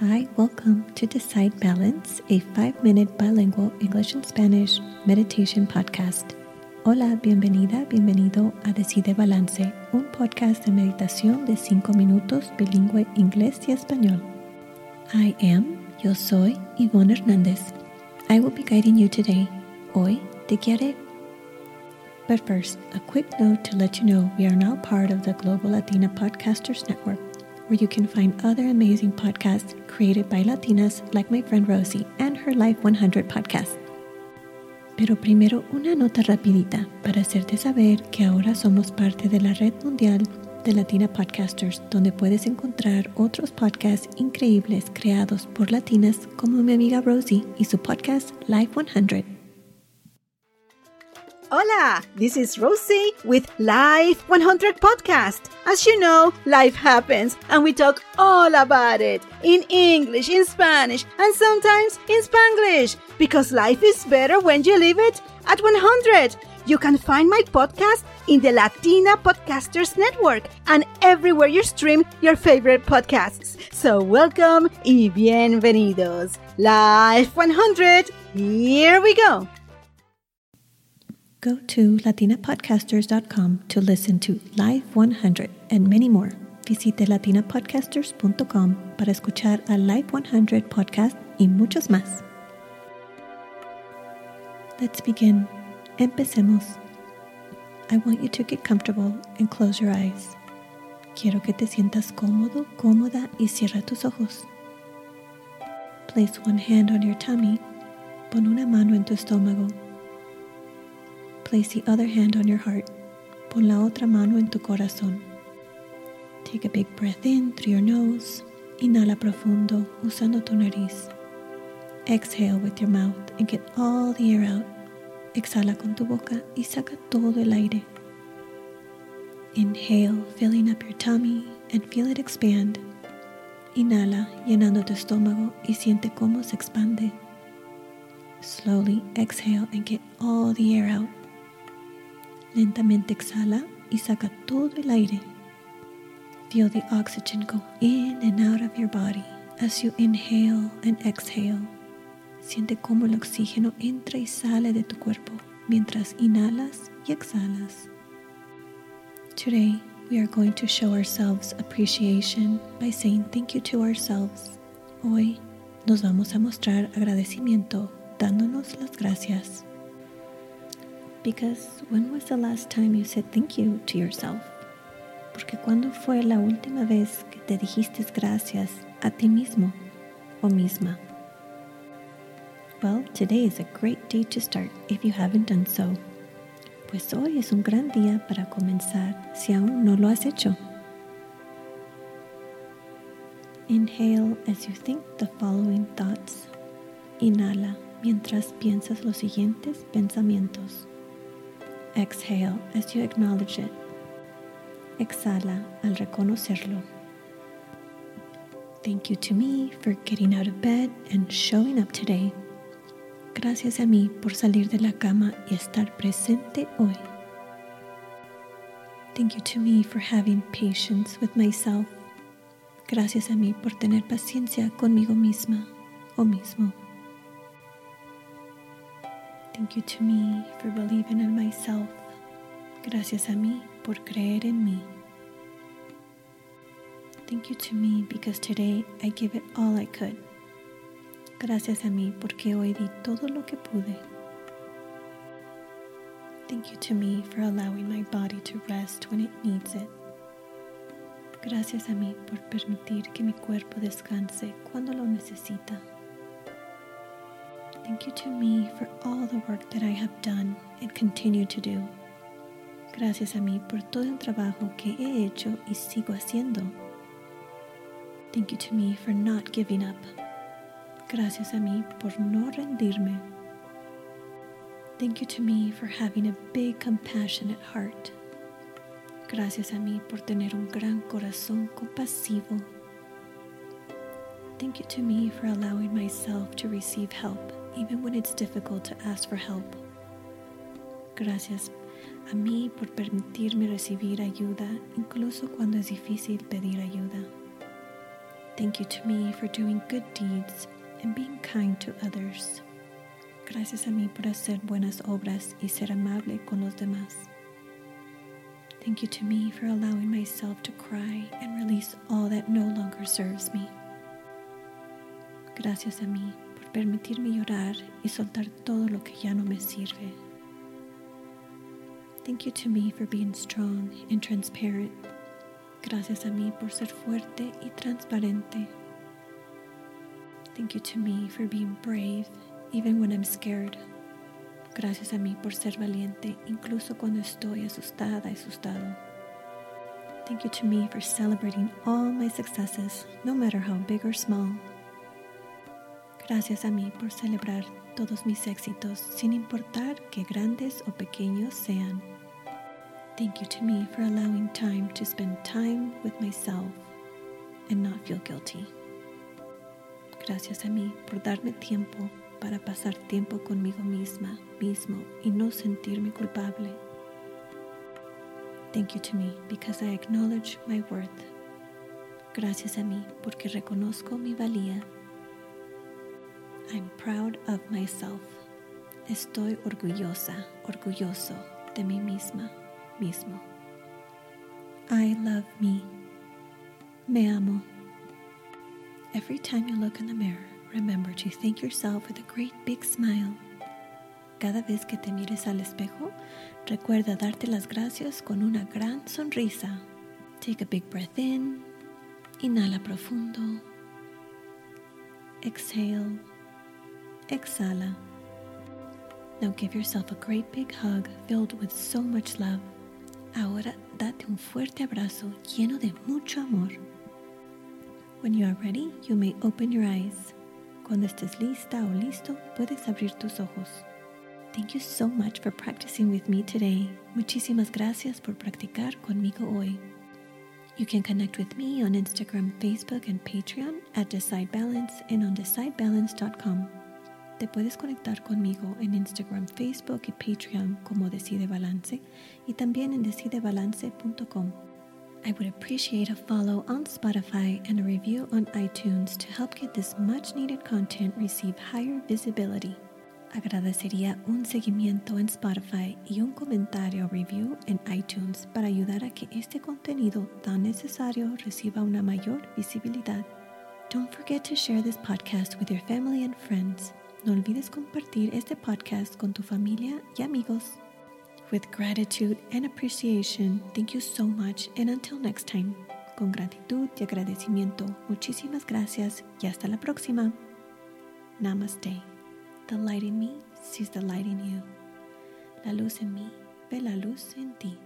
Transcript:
Hi, welcome to Decide Balance, a five minute bilingual English and Spanish meditation podcast. Hola, bienvenida, bienvenido a Decide Balance, un podcast de meditación de cinco minutos bilingüe inglés y español. I am, yo soy Yvonne Hernández. I will be guiding you today. Hoy te. But first, a quick note to let you know we are now part of the Global Latina Podcasters Network where you can find other amazing podcasts created by Latinas like my friend Rosie and her Life 100 podcast. Pero primero una nota rapidita para hacerte saber que ahora somos parte de la red mundial de Latina Podcasters, donde puedes encontrar otros podcasts increíbles creados por latinas como mi amiga Rosie y su podcast Life 100. Hola, this is Rosie with Life 100 Podcast. As you know, life happens and we talk all about it in English, in Spanish, and sometimes in Spanglish because life is better when you live it at 100. You can find my podcast in the Latina Podcasters Network and everywhere you stream your favorite podcasts. So welcome y bienvenidos. Life 100, here we go. Go to latinapodcasters.com to listen to Live 100 and many more. Visite latinapodcasters.com para escuchar a Live 100 podcast y muchos más. Let's begin. Empecemos. I want you to get comfortable and close your eyes. Quiero que te sientas cómodo, cómoda y cierra tus ojos. Place one hand on your tummy. Pon una mano en tu estómago Place the other hand on your heart. Pon la otra mano en tu corazón. Take a big breath in through your nose. Inhala profundo usando tu nariz. Exhale with your mouth and get all the air out. Exhala con tu boca y saca todo el aire. Inhale, filling up your tummy and feel it expand. Inhala, llenando tu estómago y siente cómo se expande. Slowly exhale and get all the air out. Lentamente exhala y saca todo el aire. Feel the oxygen go in and out of your body as you inhale and exhale. Siente cómo el oxígeno entra y sale de tu cuerpo mientras inhalas y exhalas. Today, we are going to show ourselves appreciation by saying thank you to ourselves. Hoy nos vamos a mostrar agradecimiento dándonos las gracias. Because when was the last time you said thank you to yourself? Porque cuando fue la última vez que te dijiste gracias a ti mismo o misma? Well, today is a great day to start if you haven't done so. Pues hoy es un gran día para comenzar si aún no lo has hecho. Inhale as you think the following thoughts. Inhala mientras piensas los siguientes pensamientos. Exhale as you acknowledge it. Exhala al reconocerlo. Thank you to me for getting out of bed and showing up today. Gracias a mí por salir de la cama y estar presente hoy. Thank you to me for having patience with myself. Gracias a mí por tener paciencia conmigo misma o mismo. Thank you to me for believing in myself. Gracias a mí por creer en mí. Thank you to me because today I give it all I could. Gracias a mí porque hoy di todo lo que pude. Thank you to me for allowing my body to rest when it needs it. Gracias a mí por permitir que mi cuerpo descanse cuando lo necesita. Thank you to me for all the work that I have done and continue to do. Gracias a mí por todo el trabajo que he hecho y sigo haciendo. Thank you to me for not giving up. Gracias a mí por no rendirme. Thank you to me for having a big compassionate heart. Gracias a mí por tener un gran corazón compasivo. Thank you to me for allowing myself to receive help even when it's difficult to ask for help. Gracias a mí por permitirme recibir ayuda incluso cuando es difícil pedir ayuda. Thank you to me for doing good deeds and being kind to others. Gracias a mí por hacer buenas obras y ser amable con los demás. Thank you to me for allowing myself to cry and release all that no longer serves me. Gracias a mí permitirme llorar y soltar todo lo que ya no me sirve. Thank you to me for being strong and transparent. Gracias a mí por ser fuerte y transparente. Thank you to me for being brave even when I'm scared. Gracias a mí por ser valiente incluso cuando estoy asustada, asustado. Thank you to me for celebrating all my successes, no matter how big or small. Gracias a mí por celebrar todos mis éxitos sin importar que grandes o pequeños sean. Thank you to me for allowing time to spend time with myself and not feel guilty. Gracias a mí por darme tiempo para pasar tiempo conmigo misma, mismo y no sentirme culpable. Thank you to me because I acknowledge my worth. Gracias a mí porque reconozco mi valía I'm proud of myself. Estoy orgullosa, orgulloso de mí misma, mismo. I love me. Me amo. Every time you look in the mirror, remember to thank yourself with a great big smile. Cada vez que te mires al espejo, recuerda darte las gracias con una gran sonrisa. Take a big breath in. Inhala profundo. Exhale. Exhala. Now give yourself a great big hug filled with so much love. Ahora date un fuerte abrazo lleno de mucho amor. When you are ready, you may open your eyes. Cuando estés lista o listo, puedes abrir tus ojos. Thank you so much for practicing with me today. Muchísimas gracias por practicar conmigo hoy. You can connect with me on Instagram, Facebook, and Patreon at Decide Balance and on decidebalance.com. Te puedes conectar conmigo en Instagram, Facebook y Patreon como Decide Balance y también en decidebalance.com. I would appreciate a follow on Spotify and a review on iTunes to help get this much needed content receive higher visibility. Agradecería un seguimiento en Spotify y un comentario review en iTunes para ayudar a que este contenido tan necesario reciba una mayor visibilidad. Don't forget to share this podcast with your family and friends. No olvides compartir este podcast con tu familia y amigos. With gratitude and appreciation, thank you so much and until next time. Con gratitud y agradecimiento, muchísimas gracias y hasta la próxima. Namaste. The light in me sees the light in you. La luz en mí ve la luz en ti.